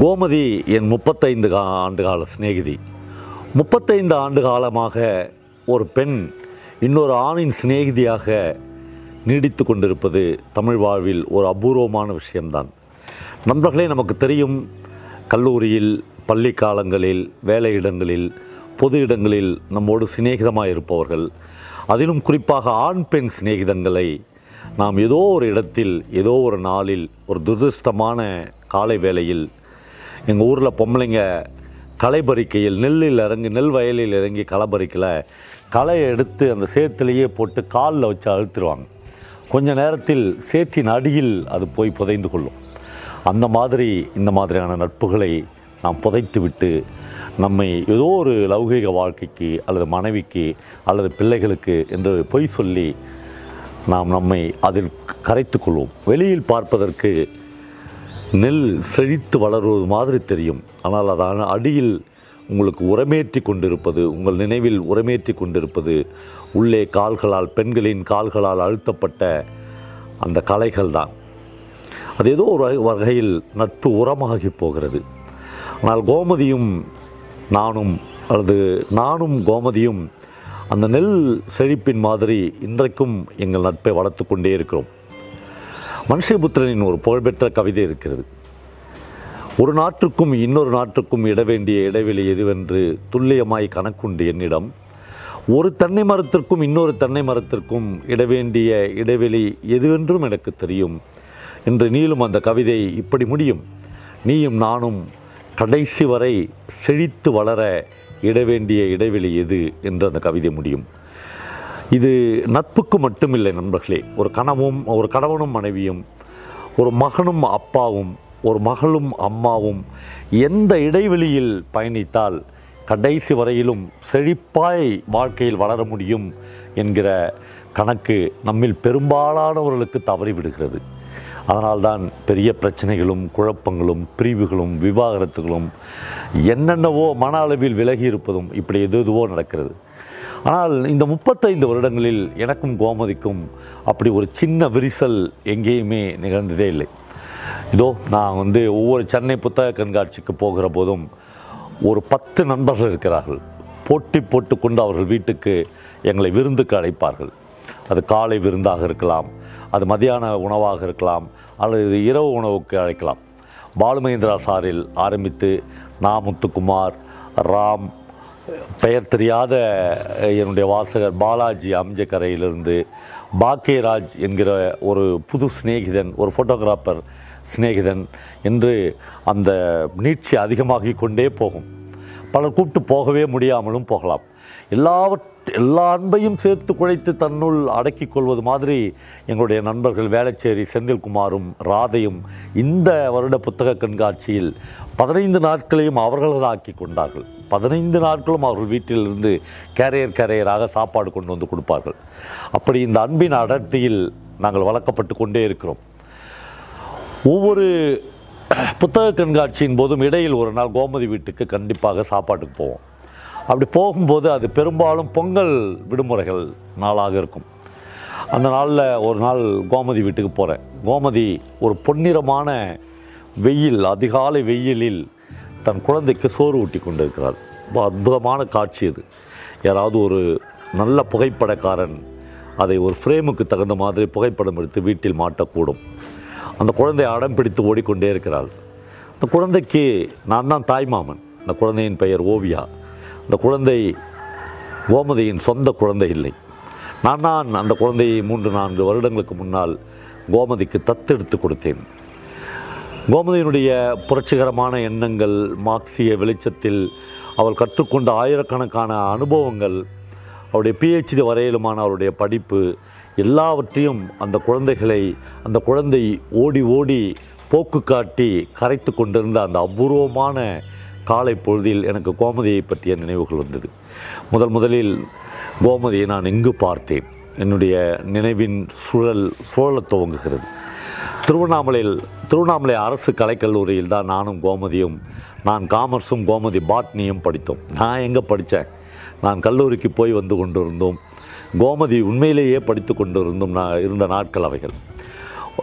கோமதி என் முப்பத்தைந்து கா ஆண்டு கால சிநேகிதி. முப்பத்தைந்து ஆண்டு காலமாக ஒரு பெண் இன்னொரு ஆணின் சிநேகிதியாக நீடித்து கொண்டிருப்பது தமிழ் வாழ்வில் ஒரு அபூர்வமான விஷயம்தான். நண்பர்களே நமக்கு தெரியும் கல்லூரியில் பள்ளி காலங்களில் வேலை இடங்களில் பொது இடங்களில் நம்மோடு சிநேகிதமாக இருப்பவர்கள். அதிலும் குறிப்பாக ஆண் பெண் சிநேகிதங்களை நாம் ஏதோ ஒரு இடத்தில் ஏதோ ஒரு நாளில் ஒரு துரதிருஷ்டமான காலை வேளையில் எங்கள் ஊரில் பொம்பளைங்க களை பறிக்கையில் நெல்லில் இறங்கி நெல் வயலில் இறங்கி களை களையை எடுத்து அந்த சேத்துலேயே போட்டு காலில் வச்சு அழுத்துருவாங்க. கொஞ்ச நேரத்தில் சேற்றின் அடியில் அது போய் புதைந்து கொள்ளும். அந்த மாதிரி இந்த மாதிரியான நட்புகளை நாம் புதைத்து விட்டு நம்மை ஏதோ ஒரு லௌகீக வாழ்க்கைக்கு அல்லது மனைவிக்கு அல்லது பிள்ளைகளுக்கு என்று பொய் சொல்லி நாம் நம்மை அதில் கரைத்து கொள்வோம். வெளியில் பார்ப்பதற்கு நெல் செழித்து வளருவது மாதிரி தெரியும். ஆனால் அதான அடியில் உங்களுக்கு உரமேற்றி கொண்டிருப்பது உங்கள் நினைவில் உரமேற்றி கொண்டிருப்பது உள்ளே கால்களால் பெண்களின் கால்களால் அழுத்தப்பட்ட அந்த கலைகள் தான். அது ஏதோ ஒரு வகையில் நட்பு உரமாகி போகிறது. ஆனால் கோமதியும் நானும் அல்லது நானும் கோமதியும் அந்த நெல் செழிப்பின் மாதிரி இன்றைக்கும் எங்கள் நட்பை வளர்த்து கொண்டே இருக்கிறோம். மனுஷபுத்திரனின் ஒரு புகழ்பெற்ற கவிதை இருக்கிறது. ஒரு நாட்டுக்கும் இன்னொரு நாட்டுக்கும் இட வேண்டிய இடைவெளி எதுவென்று துல்லியமாய் கணக்குண்டு என்னிடம். ஒரு தென்னை மரத்திற்கும் இன்னொரு தென்னை மரத்திற்கும் இட வேண்டிய இடைவெளி எதுவென்றும் எனக்கு தெரியும். என்று நீளும் அந்த கவிதை இப்படி முடியும். நீயும் நானும் கடைசி வரை செழித்து வளர இட வேண்டிய இடைவெளி எது என்று அந்த கவிதை முடியும். இது நட்புக்கு மட்டுமில்லை நண்பர்களே. ஒரு கணவும் ஒரு கணவனும் மனைவியும் ஒரு மகனும் அப்பாவும் ஒரு மகளும் அம்மாவும் எந்த இடைவெளியில் பயணித்தால் கடைசி வரையிலும் செழிப்பாய் வாழ்க்கையில் வளர முடியும் என்கிற கணக்கு நம்மில் பெரும்பாலானவர்களுக்கு தவறிவிடுகிறது. அதனால்தான் பெரிய பிரச்சனைகளும் குழப்பங்களும் பிரிவுகளும் விவாகரத்துகளும் என்னென்னவோ மன அளவில் விலகி இருப்பதும் இப்படி எது எதுவோ நடக்கிறது. ஆனால் இந்த முப்பத்தைந்து வருடங்களில் எனக்கும் கோமதிக்கும் அப்படி ஒரு சின்ன விரிசல் எங்கேயுமே நிகழ்ந்ததே இல்லை. இதோ நான் வந்து ஒவ்வொரு சென்னை புத்தக கண்காட்சிக்கு போகிற போதும் ஒரு பத்து நண்பர்கள் இருக்கிறார்கள். போட்டி போட்டுக்கொண்டு அவர்கள் வீட்டுக்கு எங்களை விருந்துக்கு அழைப்பார்கள். அது காலை விருந்தாக இருக்கலாம் அது மதியான உணவாக இருக்கலாம் அல்லது இரவு உணவுக்கு அழைக்கலாம். பாலுமகேந்திரா சாரில் ஆரம்பித்து நா முத்துக்குமார் ராம் பெயர் தெரியாத என்னுடைய வாசகர் பாலாஜி அம்ஜக்கரையிலிருந்து பாக்கியராஜ் என்கிற ஒரு புது சிநேகிதன் ஒரு ஃபோட்டோகிராஃபர் சிநேகிதன் என்று அந்த நீட்சி அதிகமாகிக் கொண்டே போகும். பலர் கூப்பிட்டு போகவே முடியாமலும் போகலாம். எல்லாவற்றையும் எல்லா அன்பையும் சேர்த்து குழைத்து தன்னுள் அடக்கிக் கொள்வது மாதிரி எங்களுடைய நண்பர்கள் வேளச்சேரி செந்தில்குமாரும் ராதையும் இந்த வருட புத்தக கண்காட்சியில் பதினைந்து நாட்களையும் அவர்களது ஆக்கி கொண்டார்கள். பதினைந்து நாட்களும் அவர்கள் வீட்டிலிருந்து கேரியர் கேரியராக சாப்பாடு கொண்டு வந்து கொடுப்பார்கள். அப்படி இந்த அன்பின் அடர்த்தியில் நாங்கள் வளர்க்கப்பட்டு கொண்டே இருக்கிறோம். ஒவ்வொரு புத்தக கண்காட்சியின் போதும் இடையில் ஒரு நாள் கோமதி வீட்டுக்கு கண்டிப்பாக சாப்பாட்டுக்கு போவோம். அப்படி போகும்போது அது பெரும்பாலும் பொங்கல் விடுமுறைகள் நாளாக இருக்கும். அந்த நாளில் ஒரு நாள் கோமதி வீட்டுக்கு போகிறேன் கோமதி ஒரு பொன்னிறமான வெயில் அதிகாலை வெயிலில் தன் குழந்தைக்கு சோறு ஊட்டி கொண்டிருக்கிறார் ரொம்ப அற்புதமான காட்சி அது யாராவது ஒரு நல்ல புகைப்படக்காரன் அதை ஒரு ஃப்ரேமுக்கு தகுந்த மாதிரி புகைப்படம் எடுத்து வீட்டில் மாட்டக்கூடும். அந்த குழந்தை அடம் பிடித்து ஓடிக்கொண்டே இருக்கிறாள். அந்த குழந்தைக்கு நான் தான் தாய்மாமன். அந்த குழந்தையின் பெயர் ஓவியா. அந்த குழந்தை கோமதியின் சொந்த குழந்தை இல்லை. நான் நான் அந்த குழந்தையை மூன்று நான்கு வருடங்களுக்கு முன்னால் கோமதிக்கு தத்தெடுத்து கொடுத்தேன். கோமதியினுடைய புரட்சிகரமான எண்ணங்கள் மார்க்சிய வெளிச்சத்தில் அவள் கற்றுக்கொண்ட ஆயிரக்கணக்கான அனுபவங்கள் அவருடைய பிஹெச்டி வரையிலுமான அவருடைய படிப்பு எல்லாவற்றையும் அந்த குழந்தைகளை அந்த குழந்தை ஓடி ஓடி போக்கு காட்டி கரைத்து கொண்டிருந்த அந்த அபூர்வமான காலை பொழுதில் எனக்கு கோமதியை பற்றிய நினைவுகள் வந்தது. முதல் முதலில் கோமதியை நான் எங்கு பார்த்தேன்? என்னுடைய நினைவின் சுழல் சுழலத் துவங்குகிறது. திருவண்ணாமலையில் திருவண்ணாமலை அரசு கலைக்கல்லூரியில் தான் நானும் கோமதியும் நான் காமர்ஸும் கோமதி பாட்னியும் படித்தோம். நான் எங்கே படித்தேன்? நான் கல்லூரிக்கு போய் வந்து கொண்டிருந்தோம். கோமதி உண்மையிலேயே படித்து கொண்டிருந்தும் நான் இருந்த நாட்கள் அவைகள்.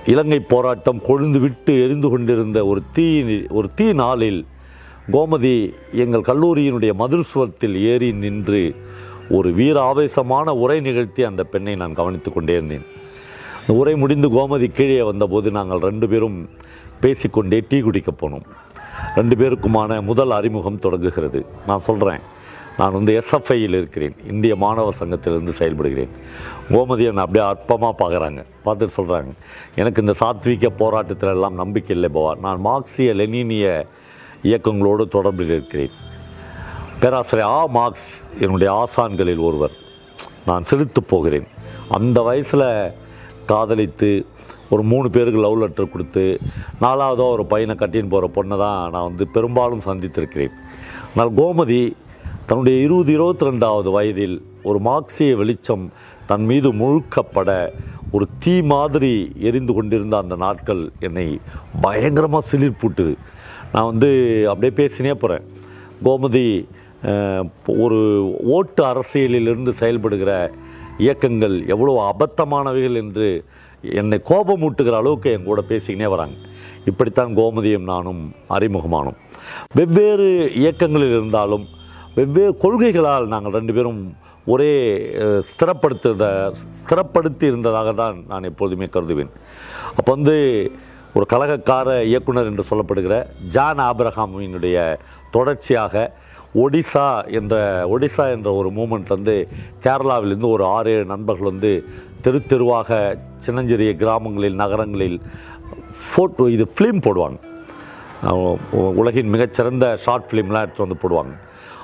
இலங்கை போராட்டம் கொழுந்து விட்டு எரிந்து கொண்டிருந்த ஒரு தீ ஒரு தீ நாளில் கோமதி எங்கள் கல்லூரியினுடைய மதில் சுவத்தில் ஏறி நின்று ஒரு வீர ஆவேசமான உரை நிகழ்த்தி அந்த பெண்ணை நான் கவனித்து கொண்டே இருந்தேன். அந்த உரை முடிந்து கோமதி கீழே வந்தபோது நாங்கள் ரெண்டு பேரும் பேசிக்கொண்டே டீ குடிக்கப் போனோம். ரெண்டு பேருக்குமான முதல் அறிமுகம் தொடங்குகிறது. நான் சொல்கிறேன் நான் வந்து எஸ்எஃப்ஐயில் இருக்கிறேன். இந்திய மாணவர் சங்கத்திலிருந்து செயல்படுகிறேன். கோமதி என்னை அப்படியே அற்பமாக பார்க்குறாங்க பார்த்துட்டு சொல்கிறாங்க எனக்கு இந்த சாத்வீக போராட்டத்தில் எல்லாம் நம்பிக்கை இல்லை போவா. நான் மார்க்சிய லெனினிய இயக்கங்களோடு தொடர்பில் இருக்கிறேன். பேராசிரியர் ஆ மார்க்ஸ் என்னுடைய ஆசான்களில் ஒருவர். நான் செலுத்து போகிறேன். அந்த வயசில் காதலித்து ஒரு மூணு பேருக்கு லவ் லெட்டர் கொடுத்து நாலாவதோ ஒரு பையனை கட்டின்னு போகிற பொண்ணை தான் நான் வந்து பெரும்பாலும் சந்தித்திருக்கிறேன். ஆனால் கோமதி தன்னுடைய இருபது இருபத்தி ரெண்டாவது வயதில் ஒரு மார்க்சிய வெளிச்சம் தன் மீது முழுக்கப்பட ஒரு தீ மாதிரி எரிந்து கொண்டிருந்த அந்த நாட்கள் என்னை பயங்கரமாக சிலிர்ப்பூட்டுது. நான் வந்து அப்படியே பேசினே போகிறேன் கோமதி ஒரு ஓட்டு அரசியலிலிருந்து செயல்படுகிற இயக்கங்கள் எவ்வளோ அபத்தமானவைகள் என்று என்னை கோபமூட்டுகிற அளவுக்கு என் கூட பேசிக்கினே வராங்க. இப்படித்தான் கோமதியும் நானும் அறிமுகமானோம். வெவ்வேறு இயக்கங்களில் இருந்தாலும் வெவ்வேறு கொள்கைகளால் நாங்கள் ரெண்டு பேரும் ஒரே ஸ்திரப்படுத்த ஸ்திரப்படுத்தி இருந்ததாக தான் நான் எப்பொழுதுமே கருதுவேன். அப்போ வந்து ஒரு கழகக்கார இயக்குனர் என்று சொல்லப்படுகிற ஜான் ஆப்ரஹாமினுடைய தொடர்ச்சியாக ஒடிசா என்ற ஒடிசா என்ற ஒரு மூமெண்ட் வந்து கேரளாவிலிருந்து ஒரு ஆறு ஏழு நண்பர்கள் வந்து தெரு தெருவாக சின்னஞ்சிறிய கிராமங்களில் நகரங்களில் ஃபோட்டோ இது ஃபிலிம் போடுவாங்க. உலகின் மிகச்சிறந்த ஷார்ட் ஃபிலிம்லாம் எடுத்து வந்து போடுவாங்க.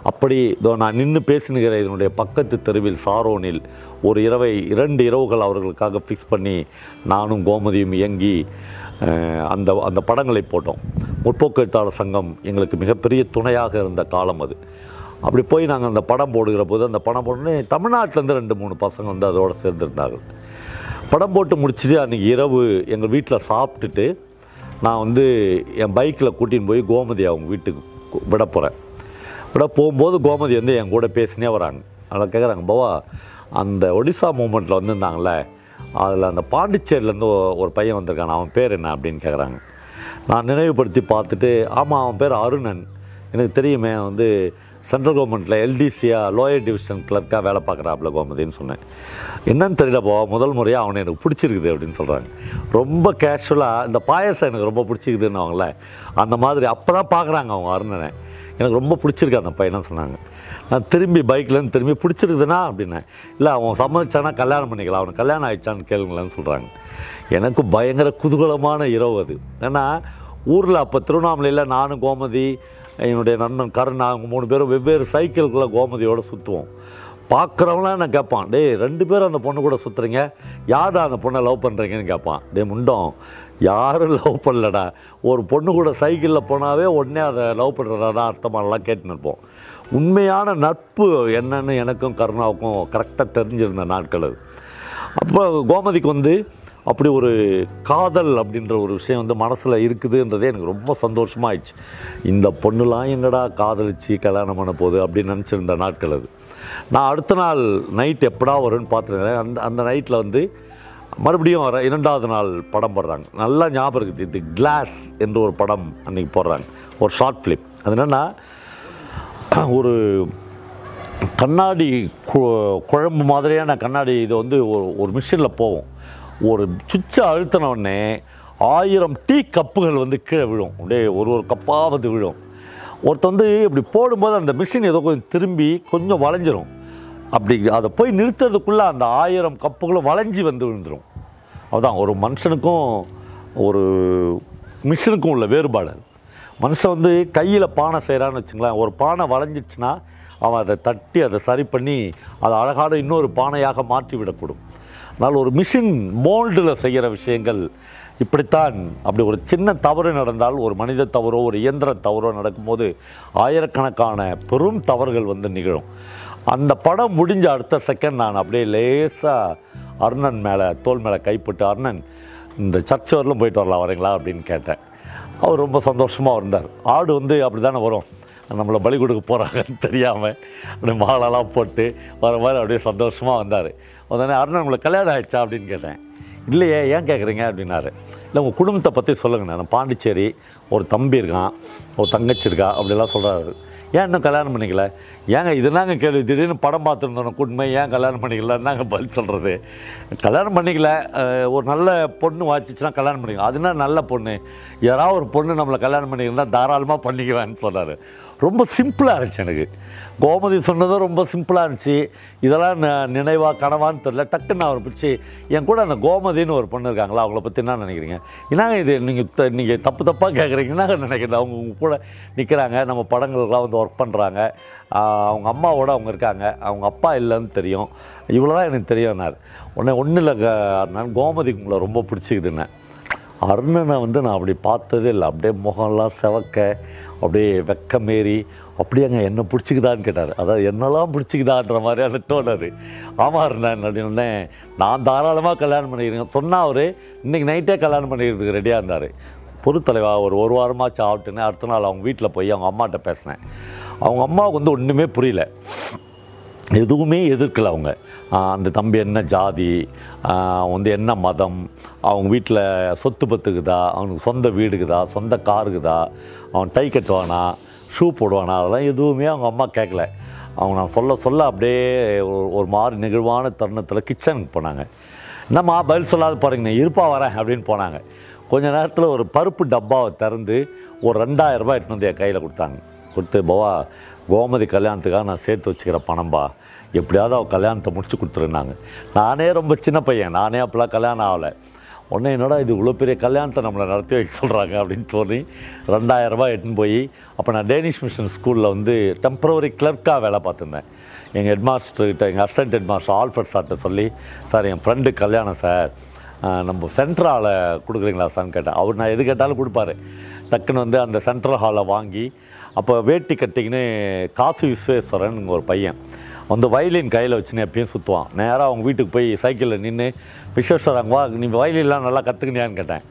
அப்படி இதோ நான் நின்று பேசினுகிற இதனுடைய பக்கத்து தெருவில் சாரோனில் ஒரு இரவை இரண்டு இரவுகள் அவர்களுக்காக ஃபிக்ஸ் பண்ணி நானும் கோமதியும் இயங்கி அந்த அந்த படங்களை போட்டோம். முற்போக்கு எழுத்தாளர் சங்கம் எங்களுக்கு மிகப்பெரிய துணையாக இருந்த காலம் அது. அப்படி போய் நாங்கள் அந்த படம் போடுகிற போது அந்த படம் போடனே தமிழ்நாட்டிலேருந்து ரெண்டு மூணு பசங்க வந்து அதோடு சேர்ந்துருந்தார்கள். படம் போட்டு முடிச்சுட்டு அன்றைக்கி இரவு எங்கள் வீட்டில் சாப்பிட்டுட்டு நான் வந்து என் பைக்கில் கூட்டின்னு போய் கோமதி அவங்க வீட்டுக்கு விட போகிறேன் விட போகும்போது கோமதி வந்து என் கூட பேசினே வராங்க. அதில் கேட்குறாங்க பவா அந்த ஒடிசா மூமெண்ட்டில் வந்திருந்தாங்களே அதில் அந்த பாண்டிச்சேரியிலேருந்து ஒரு பையன் வந்திருக்கான். அவன் பேர் என்ன அப்படின்னு கேட்குறாங்க நான் நினைவுபடுத்தி பார்த்துட்டு ஆமாம் அவன் பேர் அருணன். எனக்கு தெரியுமே வந்து சென்ட்ரல் கவர்மெண்ட்டில் எல்டிசியாக லோயர் டிவிஷன் கிளர்க்காக வேலை பார்க்குறாப்புல கோமதின்னு சொன்னேன். என்னன்னு தெரியல போ முதல் முறையாக அவனை எனக்கு பிடிச்சிருக்குது அப்படின்னு சொல்கிறாங்க ரொம்ப கேஷுவலாக இந்த பாயசம் எனக்கு ரொம்ப பிடிச்சிருக்குதுன்னு அவங்கள அந்த மாதிரி அப்போ தான் பார்க்குறாங்க அவங்க அருணனை. எனக்கு ரொம்ப பிடிச்சிருக்கு அந்த பையனை சொன்னாங்க. நான் திரும்பி பைக்லேருந்து திரும்பி பிடிச்சிருக்குதுன்னா அப்படின்னேன். இல்லை அவன் சம்மதிச்சானா கல்யாணம் பண்ணிக்கலாம். அவனுக்கு கல்யாணம் ஆயிடுச்சான்னு கேளுங்களேன்னு சொல்கிறாங்க எனக்கு பயங்கர குதூகலமான இரவு அது. ஏன்னா ஊரில் அப்போ திருவண்ணாமலையில் நானும் கோமதி என்னுடைய நண்பன் கருண் அவங்க மூணு பேரும் வெவ்வேறு சைக்கிள்குள்ளே கோமதியோடு சுற்றுவோம் பார்க்குறவங்களாம் நான் கேட்பான் டேய் ரெண்டு பேரும் அந்த பொண்ணு கூட சுற்றுறீங்க யார் அந்த பொண்ணை லவ் பண்ணுறீங்கன்னு கேட்பான் டே முண்டம் யாரும் லவ் பண்ணலடா. ஒரு பொண்ணு கூட சைக்கிளில் போனாவே உடனே அதை லவ் பண்ணுறதா அர்த்தமானலாம் கேட்டுன்னு இருப்போம். உண்மையான நட்பு என்னன்னு எனக்கும் கருணாவுக்கும் கரெக்டாக தெரிஞ்சிருந்த நாட்கள் அது. அப்போ கோமதிக்கு வந்து அப்படி ஒரு காதல் அப்படின்ற ஒரு விஷயம் வந்து மனசில் இருக்குதுன்றதே எனக்கு ரொம்ப சந்தோஷமாயிடுச்சு இந்த பொண்ணுலாம் எங்கடா காதலிச்சு கல்யாணம் பண்ண போகுது அப்படின்னு நினச்சிருந்த நாட்கள் அது. நான் அடுத்த நாள் நைட் எப்படா வரும்னு பார்த்துருந்தேன். அந்த அந்த நைட்டில் வந்து மறுபடியும் வர இரண்டாவது நாள் படம் போடுறாங்க. நல்லா ஞாபகம் இருக்குது. இது கிளாஸ் என்ற ஒரு படம் அன்றைக்கி போடுறாங்க. ஒரு ஷார்ட் ஃபிலிம் அது என்னென்னா ஒரு கண்ணாடி கு- குழம்பு மாதிரியான கண்ணாடி. இது வந்து ஒரு ஒரு மிஷினில் போகும். ஒரு சுவிட்சை அழுத்தினோடனே ஆயிரம் டீ கப்புகள் வந்து கீழே விழும். அப்படியே ஒரு ஒரு கப்பாக வந்து விழும். ஒருத்தன் வந்து இப்படி போடும்போது அந்த மிஷின் ஏதோ கொஞ்சம் திரும்பி கொஞ்சம் வளைஞ்சிரும். அப்படி அதை போய் நிறுத்துறதுக்குள்ளே அந்த ஆயிரம் கப்புகளும் வளைஞ்சி வந்து விழுந்துடும் அதுதான் ஒரு மனுஷனுக்கும் ஒரு மிஷினுக்கும் உள்ள வேறுபாடு மனுஷன் வந்து கையில் பானை செய்கிறான்னு வச்சுங்களேன் ஒரு பானை வளைஞ்சிடுச்சுன்னா அவன் அதை தட்டி அதை சரி பண்ணி அதை அழகான இன்னொரு பானையாக மாற்றி விடக்கூடும். அதனால் ஒரு மிஷின் மோல்டில் செய்கிற விஷயங்கள் இப்படித்தான் அப்படி ஒரு சின்ன தவறு நடந்தால் ஒரு மனித தவறோ ஒரு இயந்திர தவறோ நடக்கும்போது ஆயிரக்கணக்கான பெரும் தவறுகள் வந்து நிகழும். அந்த படம் முடிஞ்ச அடுத்த செகண்ட் நான் அப்படியே லேசாக அருணன் மேலே தோல் மேலே கைப்பட்டு அருணன் இந்த சர்ச் வரலும் போயிட்டு வரலாம் வரீங்களா? அப்படின்னு கேட்டேன். அவர் ரொம்ப சந்தோஷமாக இருந்தார். ஆடு வந்து அப்படி தானே வரும். நம்மளை பலி கொடுக்க போகிறாங்கன்னு தெரியாமல் அப்படியே மாலெல்லாம் போட்டு வர மாதிரி அப்படியே சந்தோஷமாக வந்தார். உடனே அருணன் நம்மளை கல்யாணம் ஆகிடுச்சா அப்படின்னு கேட்டேன். இல்லையே ஏன் கேட்குறீங்க அப்படின்னாரு. இல்லை உங்கள் குடும்பத்தை பற்றி சொல்லுங்கண்ணே. நான் பாண்டிச்சேரி ஒரு தம்பி இருக்கான் ஒரு தங்கச்சி இருக்கா? அப்படிலாம் சொல்கிறாரு ஏன் இன்னும் கல்யாணம் பண்ணிக்கல? ஏங்க இது நாங்கள் கேள்வி. திடீர்னு படம் பார்த்துருந்தோம் உண்மை ஏன் கல்யாணம் பண்ணிக்கல? நாங்கள் பதில் சொல்கிறது கல்யாணம் பண்ணிக்கல ஒரு நல்ல பொண்ணு வாச்சிச்சுன்னா கல்யாணம் பண்ணிக்கலாம். அதுனா நல்ல பொண்ணு? யாராவது ஒரு பொண்ணு நம்மளை கல்யாணம் பண்ணிக்கலாம் தாராளமாக பண்ணிக்குவேன்னு சொன்னார். ரொம்ப சிம்பிளாக இருந்துச்சு எனக்கு. கோமதி சொன்னதும் ரொம்ப சிம்பிளாக இருந்துச்சு. இதெல்லாம் ந- நினைவா கனவான்னு தெரில டக்குன்னு நான் அவர் பிடிச்சி என் கூட அந்த கோமதின்னு ஒரு பொண்ணு இருக்காங்களா அவங்கள பற்றி என்ன நினைக்கிறீங்க? என்னங்க இது நீங்கள் நீங்கள் தப்பு தப்பாக கேட்குறீங்கன்னா நினைக்கிறேன் அவங்க உங்கள் கூட நிற்கிறாங்க நம்ம படங்களுக்கெல்லாம் வந்து ஒர்க் பண்ணுறாங்க அவங்க அம்மாவோட அவங்க இருக்காங்க. அவங்க அப்பா இல்லைன்னு தெரியும். இவ்வளோ தான் எனக்கு தெரியும்னார் உடனே ஒன்றும் இல்லை நான் கோமதி உங்களை ரொம்ப பிடிச்சிக்குதுன்னேன் அருணனை வந்து நான் அப்படி பார்த்ததே இல்லை. அப்படியே முகம்லாம் செவக்க அப்படியே வெக்கமேறி அப்படியேங்க என்ன பிடிச்சிக்குதான்னு கேட்டார். அதாவது என்னெல்லாம் பிடிச்சிக்குதான்ற மாதிரியான டோன் அது. ஆமாம் அருணன் அப்படின்னு நான் தாராளமாக கல்யாணம் பண்ணிக்கிறேன். சொன்னால் அவர் இன்றைக்கி நைட்டே கல்யாணம் பண்ணிக்கிறதுக்கு ரெடியாக இருந்தார். பொறுத்தலைவா ஒரு ஒரு வாரமாச்சும் ஆகட்டுன்னு அடுத்த நாள் அவங்க வீட்டில் போய் அவங்க அம்மாட்ட பேசினேன். அவங்க அம்மாவுக்கு வந்து ஒன்றுமே புரியல. எதுவுமே எதிர்க்கலை அவங்க. அந்த தம்பி என்ன ஜாதி வந்து என்ன மதம் அவங்க வீட்டில் சொத்து பத்துக்குதா அவனுக்கு சொந்த வீடுக்குதா சொந்த காருக்குதா அவன் டை கட்டுவானா ஷூ போடுவானா அதெல்லாம் எதுவுமே அவங்க அம்மா கேட்கல அவங்க நான் சொல்ல சொல்ல அப்படியே ஒரு ஒரு மாதிரி நெகிழ்வான தருணத்தில் கிச்சனுக்கு போனாங்க. என்னம்மா பதில் சொல்லாத பாருங்கண்ணே இருப்பா வரேன் அப்படின்னு போனாங்க. கொஞ்ச நேரத்தில் ஒரு பருப்பு டப்பாவை திறந்து ஒரு ரெண்டாயிரம் ரூபாய் எடுத்துன்னு வந்து என் கையில் கொடுத்தாங்க. கொடுத்து பவா கோமதி கல்யாணத்துக்காக நான் சேர்த்து வச்சுக்கிற பணம்பா. எப்படியாவது அவள் கல்யாணத்தை முடிச்சு கொடுத்துருந்தாங்க. நானே ரொம்ப சின்ன பையன். நானே அப்போலாம் கல்யாணம் ஆகலை. உடனே என்னடா இது இவ்வளோ பெரிய கல்யாணத்தை நம்மளை நடத்தி வைக்க சொல்கிறாங்க அப்படின்னு தோணி ரெண்டாயிரம் ரூபாய் எடுத்துன்னு போய் அப்போ நான் டேனிஷ் மிஷன் ஸ்கூலில் வந்து டெம்பரவரி கிளர்க்காக வேலை பார்த்துருந்தேன். எங்கள் ஹெட்மாஸ்டர்கிட்ட எங்கள் அசிஸ்டன்ட் ஹெட்மாஸ்டர் ஆல்ஃபர்ட் சார்கிட்ட சொல்லி சார் என் ஃப்ரெண்டு கல்யாணம் சார் நம்ம சென்ட்ரல் ஹாலை கொடுக்குறீங்களா சார்னு கேட்டேன். அவர் நான் எது கேட்டாலும் கொடுப்பாரு. டக்குன்னு வந்து அந்த சென்ட்ரல் ஹாலை வாங்கி அப்போ வேட்டி கட்டிக்கின்னு காசு விஸ்வேஸ்வரன் ஒரு பையன். வந்து வயலின் கையில் வச்சுன்னு எப்பயும் சுற்றுவான் நேராக அவங்க வீட்டுக்கு போய் சைக்கிளில் நின்று விஸ்வேஸ்வர் அங்கே வா. நீ வயலின்லாம் நல்லா கற்றுக்கினியான்னு கேட்டேன்.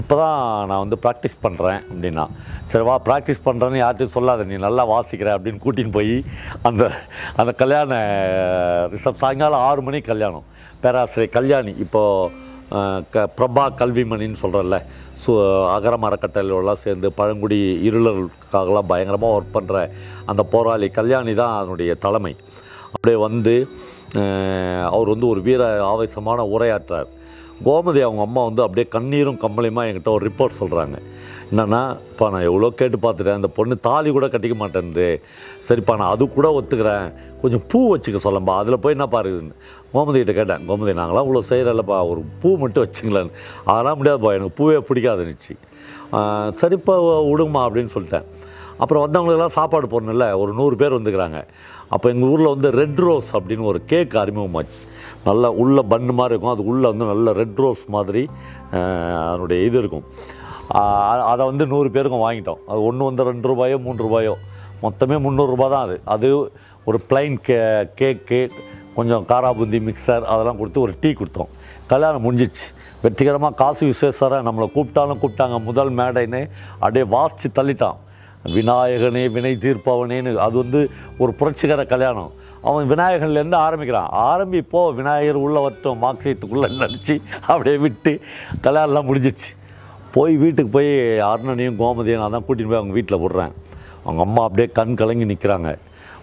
இப்போ தான் நான் வந்து ப்ராக்டிஸ் பண்ணுறேன் அப்படின்னா. சரி வா ப்ராக்டிஸ் பண்ணுறேன்னு யார்ட்டையும் சொல்லாத. நீ நல்லா வாசிக்கிற அப்படின்னு கூட்டின்னு போய் அந்த அந்த கல்யாண ரிசப் சாயங்காலம் ஆறு மணிக்கு கல்யாணம். பேராசிரியர் கல்யாணி இப்போது க பிரபா கல்விமணின்னு சொல்கிறல்ல சு அகரம் சேர்ந்து பழங்குடி இருளர்களுக்காகலாம் பயங்கரமாக ஒர்க் பண்ணுற அந்த போராளி கல்யாணி தான் அதனுடைய தலைமை. அப்படியே வந்து அவர் வந்து ஒரு வீர ஆவேசமான உரையாற்றார். கோமதி அவங்க அம்மா வந்து அப்படியே கண்ணீரும் கம்பளியுமா என்கிட்ட ஒரு ரிப்போர்ட் சொல்கிறாங்க என்னென்னா இப்போ நான் எவ்வளோ கேட்டு பார்த்துட்டேன். அந்த பொண்ணு தாலி கூட கட்டிக்க மாட்டேன்து சரிப்பா நான் அது கூட ஒத்துக்கிறேன். கொஞ்சம் பூ வச்சுக்க சொல்லம்பா. அதில் போய் என்ன பாருதுன்னு கோமதிகிட்ட கேட்டேன். கோமதி நாங்களாம் இவ்வளோ செய்கிறல்லப்பா ஒரு பூ மட்டும் வச்சுங்களேன்னு. அதெல்லாம் முடியாதுப்பா. எனக்கு பூவே பிடிக்காதுன்னுச்சு சரிப்பா விடுங்கம்மா அப்படின்னு சொல்லிட்டேன். அப்புறம் வந்தவங்களுக்கெல்லாம் சாப்பாடு போடணும்ல. ஒரு நூறு பேர் வந்துக்கிறாங்க. அப்போ எங்கள் ஊரில் வந்து ரெட் ரோஸ் அப்படின்னு ஒரு கேக் அறிமுகமாச்சு. நல்லா உள்ள பன்னு மாதிரி இருக்கும். அது உள்ளே வந்து நல்ல ரெட் ரோஸ் மாதிரி அதனுடைய இது இருக்கும். அதை வந்து நூறு பேருக்கும் வாங்கிட்டோம். அது ஒன்று வந்து ரெண்டு ரூபாயோ மூணு ரூபாயோ. மொத்தமே முந்நூறுரூபா தான் அது. அது ஒரு பிளைன் கே கேக்கு கொஞ்சம் காராபுந்தி மிக்சர் அதெல்லாம் கொடுத்து ஒரு டீ கொடுத்தோம். கல்யாணம் முடிஞ்சிச்சு. வெற்றிகரமாக காசு விசேஷரை நம்மளை கூப்பிட்டாலும் கூப்பிட்டாங்க. முதல் மேடைன்னு அப்படியே வாசித்து தள்ளிட்டான். விநாயகனே வினை தீர்ப்பவனேன்னு அது வந்து ஒரு புரட்சிகர கல்யாணம். அவன் விநாயகன்லேருந்து ஆரம்பிக்கிறான். ஆரம்பிப்போ விநாயகர் உள்ள வரட்டும் மார்க்சீத்துக்குள்ளே நடிச்சு அப்படியே விட்டு கல்யாணம்லாம் முடிஞ்சிச்சு போய் வீட்டுக்கு போய் அருணனையும் கோமதியும் நான் தான் கூட்டின்னு போய் அவங்க வீட்டில் விட்றேன். அவங்க அம்மா அப்படியே கண் கலங்கி நிற்கிறாங்க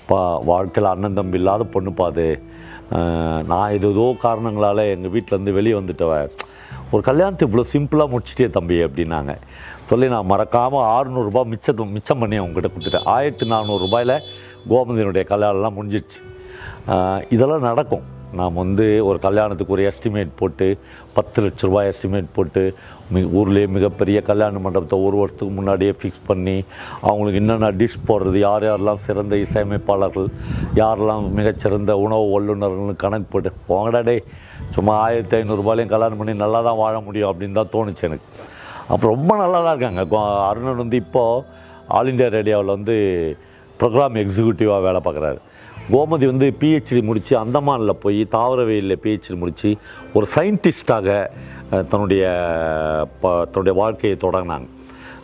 பா வாழ்க்கையில் அண்ணன் தம்பி இல்லாத பொண்ணு பாது நான் ஏதோ காரணங்களால் எங்கள் வீட்டிலேருந்து வெளியே வந்துட்டவ. ஒரு கல்யாணத்தை இவ்வளோ சிம்பிளாக முடிச்சிட்டே தம்பி அப்படின்னாங்க. சொல்லி நான் மறக்காமல் ஆறுநூறுபா மிச்சம் மிச்சம் பண்ணி அவங்ககிட்ட கொடுத்துட்டேன். ஆயிரத்தி நானூறுரூபாயில் கோமதியினுடைய கல்யாணம்லாம் முடிஞ்சிடுச்சு இதெல்லாம் நடக்கும். நாம் வந்து ஒரு கல்யாணத்துக்கு ஒரு எஸ்டிமேட் போட்டு பத்து லட்ச ரூபாய் எஸ்டிமேட் போட்டு மி ஊர்லேயே மிகப்பெரிய கல்யாண மண்டபத்தை ஒரு வருஷத்துக்கு முன்னாடியே ஃபிக்ஸ் பண்ணி அவங்களுக்கு என்னென்ன டிஷ் போடுறது யார் யாரெல்லாம் சிறந்த இசையமைப்பாளர்கள் யாரெல்லாம் மிகச்சிறந்த உணவு வல்லுநர்கள்னு கணக்கு போட்டு போங்கடா டே சும்மா ஆயிரத்தி ஐநூறுரூபாயிலையும் கல்யாணம் பண்ணி நல்லா தான் வாழ முடியும் அப்படின்னு தான் தோணுச்சு எனக்கு. அப்போ ரொம்ப நல்லா தான் இருக்காங்க. கோ- அருணன் வந்து இப்போது ஆல் இண்டியா ரேடியோவில் வந்து ப்ரோக்ராம் எக்ஸிக்யூட்டிவாக வேலை பார்க்குறாரு. கோமதி வந்து பிஹெச்டி முடித்து அந்தமானில் போய் தாவரவியலில் பிஹெச்டி முடித்து ஒரு சயின்டிஸ்டாக தன்னுடைய ப- தன்னுடைய வாழ்க்கையை தொடங்கினாங்க.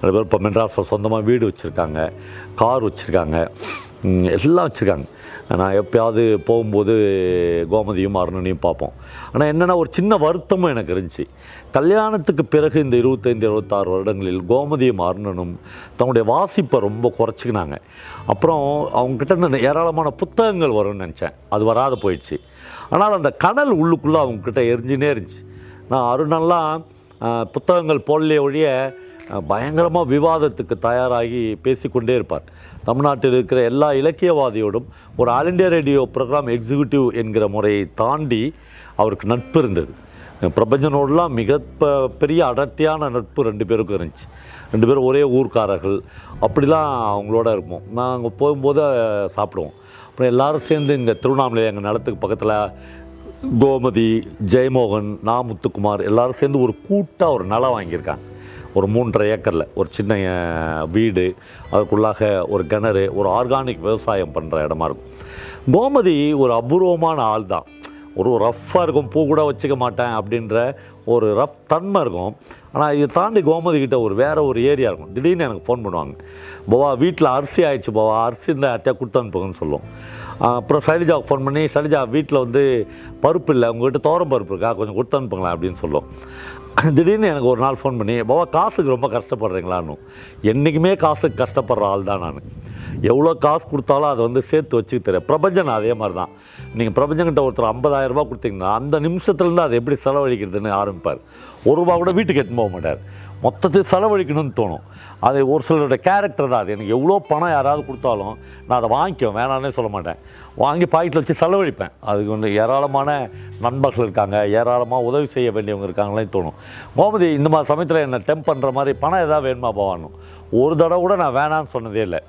நிறைய பேர் இப்போ மெட்ராஸில் சொந்தமாக வீடு வச்சுருக்காங்க கார் வச்சுருக்காங்க எல்லாம் வச்சுருக்காங்க. நான் எப்பயாவது போகும்போது கோமதியும் அருணனையும் பார்ப்போம். ஆனால் என்னென்னா ஒரு சின்ன வருத்தமும் எனக்கு இருந்துச்சு. கல்யாணத்துக்கு பிறகு இந்த இருபத்தைந்து இருபத்தாறு வருடங்களில் கோமதியும் அருணனும் தன்னுடைய வாசிப்பை ரொம்ப குறைச்சிக்கினாங்க. அப்புறம் அவங்கக்கிட்ட இந்த ஏராளமான புத்தகங்கள் வரும்னு நினச்சேன். அது வராத போயிடுச்சு. ஆனால் அந்த கடல் உள்ளுக்குள்ளே அவங்கக்கிட்ட எரிஞ்சுனே இருந்துச்சு. நான் அருணெல்லாம் புத்தகங்கள் போடலையே ஒழிய பயங்கரமாக விவாதத்துக்கு தயாராகி பேசிக்கொண்டே இருப்பார். தமிழ்நாட்டில் இருக்கிற எல்லா இலக்கியவாதியோடும் ஒரு All India Radio program executive என்கிற முறையை தாண்டி அவருக்கு நட்பு இருந்தது. பிரபஞ்சனோடலாம் மிக பெரிய அடர்த்தியான நட்பு ரெண்டு பேருக்கும் இருந்துச்சு. ரெண்டு பேரும் ஒரே ஊர்க்காரர்கள். அப்படிலாம் அவங்களோட இருப்போம். நாங்கள் போகும்போது சாப்பிடுவோம். அப்புறம் எல்லோரும் சேர்ந்து இங்கே திருவண்ணாமலை எங்கள் நிலத்துக்கு பக்கத்தில் கோமதி ஜெயமோகன் நா முத்துக்குமார் எல்லோரும் சேர்ந்து ஒரு கூட்டாக ஒரு நிலம் வாங்கியிருக்காங்க. ஒரு மூன்றரை ஏக்கரில் ஒரு சின்ன வீடு அதுக்குள்ளாக ஒரு கிணறு ஒரு ஆர்கானிக் விவசாயம் பண்ணுற இடமா இருக்கும். கோமதி ஒரு அபூர்வமான ஆள் தான். ஒரு ரஃப்பாக இருக்கும் பூ கூட வச்சுக்க மாட்டேன் அப்படின்ற ஒரு ரஃப் தன்மை இருக்கும். ஆனால் இதை தாண்டி கோமதி கிட்ட ஒரு வேறு ஒரு ஏரியா இருக்கும். திடீர்னு எனக்கு ஃபோன் பண்ணுவாங்க. போவா வீட்டில் அரிசி ஆயிடுச்சு போவா அரிசி இந்த அத்தையா கொடுத்து அனுப்புங்கன்னு சொல்லுவோம் அப்புறம் சைலஜாவுக்கு ஃபோன் பண்ணி சைலஜா வீட்டில் வந்து பருப்பு இல்லை உங்கள்கிட்ட தோரம் பருப்பு இருக்கா? கொஞ்சம் கொடுத்து அனுப்புங்களேன் அப்படின்னு சொல்லுவோம் திடீர்னு எனக்கு ஒரு நாள் ஃபோன் பண்ணி பாபா காசுக்கு ரொம்ப கஷ்டப்படுறீங்களான்னு. என்றைக்குமே காசுக்கு கஷ்டப்படுற ஆள் தான் நான். எவ்வளோ காசு கொடுத்தாலும் அதை வந்து சேர்த்து வச்சுக்க தெரியும் பிரபஞ்சன் அதே மாதிரி தான். நீங்கள் பிரபஞ்சங்கிட்ட ஒருத்தர் 50000 ரூபா கொடுத்தீங்கன்னா அந்த நிமிஷத்துலேருந்து அதை எப்படி செலவழிக்கிறதுன்னு ஆரம்பிப்பார். ஒரு ரூபா கூட வீட்டுக்கு எடுத்துன்னு போக மாட்டார். மொத்தத்தை செலவழிக்கணும்னு தோணும். அது ஒரு சிலரோட கேரக்டர் தான் அது. எனக்கு எவ்வளோ பணம் யாராவது கொடுத்தாலும் நான் அதை வாங்கிக்குவேன். வேணான்னே சொல்ல மாட்டேன். வாங்கி பாக்கெட்டில் வச்சு செலவழிப்பேன். அதுக்கு வந்து ஏராளமான நண்பர்கள் இருக்காங்க. ஏராளமாக உதவி செய்ய வேண்டியவங்க இருக்காங்களே தோணும். கோமதி இந்த மாதிரி சமயத்தில் என்னை டெம்ப் பண்ணுற மாதிரி பணம் எதாவது வேணுமா போவானும் ஒரு தடவை கூட நான் வேணான்னு சொன்னதே இல்லை.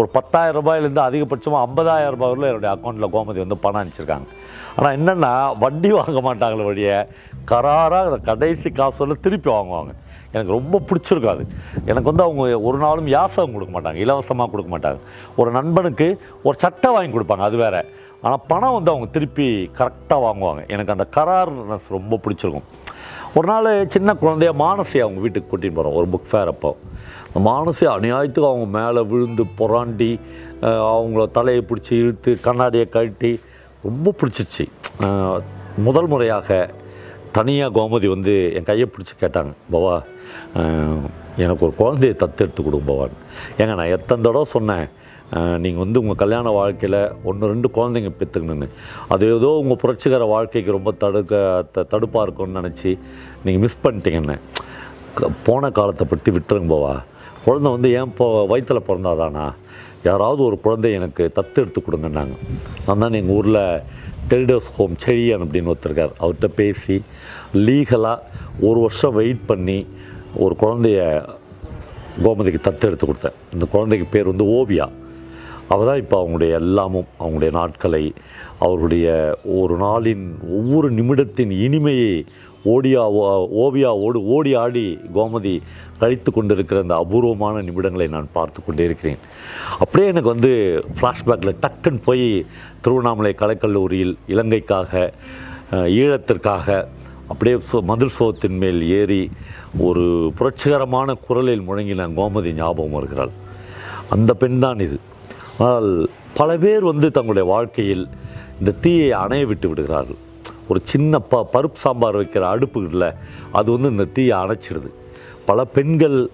ஒரு பத்தாயிரம் ரூபாயிலேருந்து அதிகபட்சமாக ஐம்பதாயிரம் ரூபாய் வரல என்னுடைய அக்கௌண்ட்டில் கோமதி வந்து பணம் அனுப்பிச்சிருக்காங்க. ஆனால் என்னென்னா வட்டி வாங்க மாட்டாங்களே வழியை கராராக அந்த கடைசி காசு திருப்பி வாங்குவாங்க. எனக்கு ரொம்ப பிடிச்சிருக்கும் அது. எனக்கு வந்து அவங்க ஒரு நாளும் யாசகம் கொடுக்க மாட்டாங்க இலவசமாக கொடுக்க மாட்டாங்க. ஒரு நண்பனுக்கு ஒரு சட்டை வாங்கி கொடுப்பாங்க அது வேற. ஆனால் பணம் வந்து அவங்க திருப்பி கரெக்டாக வாங்குவாங்க. எனக்கு அந்த கரார்னஸ் ரொம்ப பிடிச்சிருக்கும். ஒரு நாள் சின்ன குழந்தைய மானசி அவங்க வீட்டுக்கு கூட்டின்னு போகிறோம் ஒரு புக் ஃபேர் அப்போ. அந்த மானசி அநியாயத்துக்கு அவங்க மேலே விழுந்து புறாண்டி அவங்கள தலையை பிடிச்சி இழுத்து கண்ணாடியை கழட்டி ரொம்ப பிடிச்சிச்சு. முதல் முறையாக தனியாக கோமதி வந்து என் கையை பிடிச்சி கேட்டாங்க. பவா எனக்கு ஒரு குழந்தையை தத்தெடுத்து கொடுங்க ஏங்க நான் எத்தனை தடவை சொன்னேன் நீங்கள் வந்து உங்கள் கல்யாண வாழ்க்கையில் ஒன்று ரெண்டு குழந்தைங்க பெற்றுக்கணுன்னு அது ஏதோ உங்கள் புரட்சிகர வாழ்க்கைக்கு ரொம்ப தடுக்க த தடுப்பாக இருக்கும்னு நினச்சி நீங்கள் மிஸ் பண்ணிட்டீங்கன்னு. போன காலத்தை பற்றி விட்டுருங்க போவா. குழந்தை வந்து ஏன் இப்போ வயிற்றில் பிறந்தாதானா? யாராவது ஒரு குழந்தை எனக்கு தத்து எடுத்து கொடுங்கன்னாங்க. நான் தான் எங்கள் ஊரில் டெரிடோஸ் ஹோம் செழியன் அப்படின்னு ஒருத்தருக்கார் அவர்கிட்ட பேசி லீகலாக ஒரு வருஷம் வெயிட் பண்ணி ஒரு குழந்தைய கோமதிக்கு தத்து எடுத்து கொடுத்தேன். இந்த குழந்தைக்கு பேர் வந்து ஓவியா. அவள் தான் இப்போ அவங்களுடைய எல்லாமும் அவங்களுடைய நாட்களை அவருடைய ஒரு நாளின் ஒவ்வொரு நிமிடத்தின் இனிமையை ஓடியா ஓ- ஓடு ஓடி ஆடி கோமதி கழித்து கொண்டிருக்கிற அந்த அபூர்வமான நிமிடங்களை நான் பார்த்து கொண்டே இருக்கிறேன். அப்படியே எனக்கு வந்து ஃப்ளாஷ்பேக்கில் டக்குன்னு போய் திருவண்ணாமலை கலைக்கல்லூரியில் இலங்கைக்காக ஈழத்திற்காக அப்படியே சோ- மதில் சோத்தின் மேல் ஏறி ஒரு புரட்சிகரமான குரலில் முழங்கின கோமதி ஞாபகம் வருகிறாள். அந்த பெண் தான் இது. ஆனால் பல பேர் வந்து தங்களுடைய வாழ்க்கையில் இந்த தீயை அணைய விட்டு விடுகிறார்கள். ஒரு சின்ன ப பருப்பு சாம்பார் வைக்கிற அடுப்புகளில் அது வந்து இந்த தீயை அணைச்சிடுது. பல பெண்கள்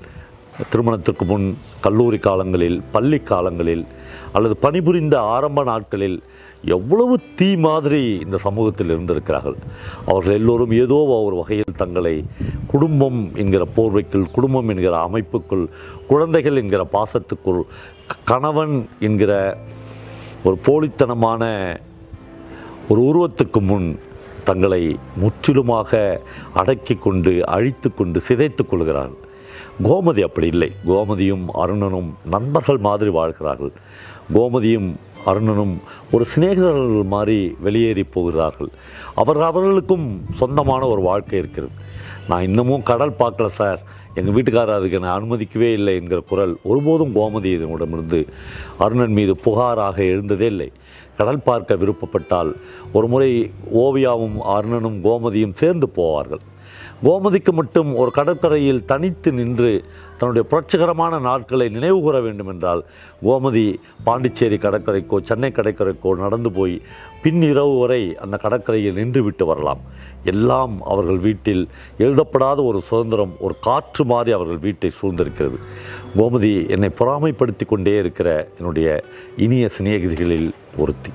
திருமணத்திற்கு முன் கல்லூரி காலங்களில் பள்ளி காலங்களில் அல்லது பணிபுரிந்த ஆரம்ப நாட்களில் எவ்வளவு தீ மாதிரி இந்த சமூகத்தில் இருந்திருக்கிறார்கள். அவர்கள் எல்லோரும் ஏதோ ஒரு வகையில் தங்களை குடும்பம் என்கிற போர்வைக்குள் குடும்பம் என்கிற அமைப்புக்குள் குழந்தைகள் என்கிற பாசத்துக்குள் கணவன் என்கிற ஒரு போலித்தனமான ஒரு உருவத்துக்கு முன் தங்களை முற்றிலுமாக அடக்கி கொண்டு அழித்து கொண்டு சிதைத்து கொள்கிறார்கள். கோமதி அப்படி இல்லை. கோமதியும் அருணனும் நண்பர்கள் மாதிரி வாழ்கிறார்கள். கோமதியும் அருணனும் ஒரு சிநேகிதர்கள் மாதிரி வெளியேறி போகிறார்கள். அவர் அவர்களுக்கும் சொந்தமான ஒரு வாழ்க்கை இருக்கிறது. நான் இன்னமும் கடல் பார்க்கல சார். எங்கள் வீட்டுக்காரர் அதுக்கு நான் அனுமதிக்கவே இல்லை என்கிற குரல் ஒருபோதும் கோமதி இதனிடமிருந்து அருணன் மீது புகாராக எழுந்ததே இல்லை. கடல் பார்க்க விருப்பப்பட்டால் ஒரு முறை ஓவியாவும் அருணனும் கோமதியும் சேர்ந்து போவார்கள். கோமதிக்கு மட்டும் ஒரு கடற்கரையில் தனித்து நின்று தன்னுடைய புரட்சிகரமான நாட்களை நினைவு கூற வேண்டும் என்றால் கோமதி பாண்டிச்சேரி கடற்கரைக்கோ சென்னை கடற்கரைக்கோ நடந்து போய் பின் இரவு வரை அந்த கடற்கரையில் நின்றுவிட்டு வரலாம். எல்லாம் அவர்கள் வீட்டில் எழுதப்படாத ஒரு சுதந்திரம் ஒரு காற்று மாறி அவர்கள் வீட்டை சூழ்ந்திருக்கிறது. கோமதி என்னை பொறாமைப்படுத்தி கொண்டே இருக்கிற என்னுடைய இனிய சிநேகிதிகளில் ஒருத்தி.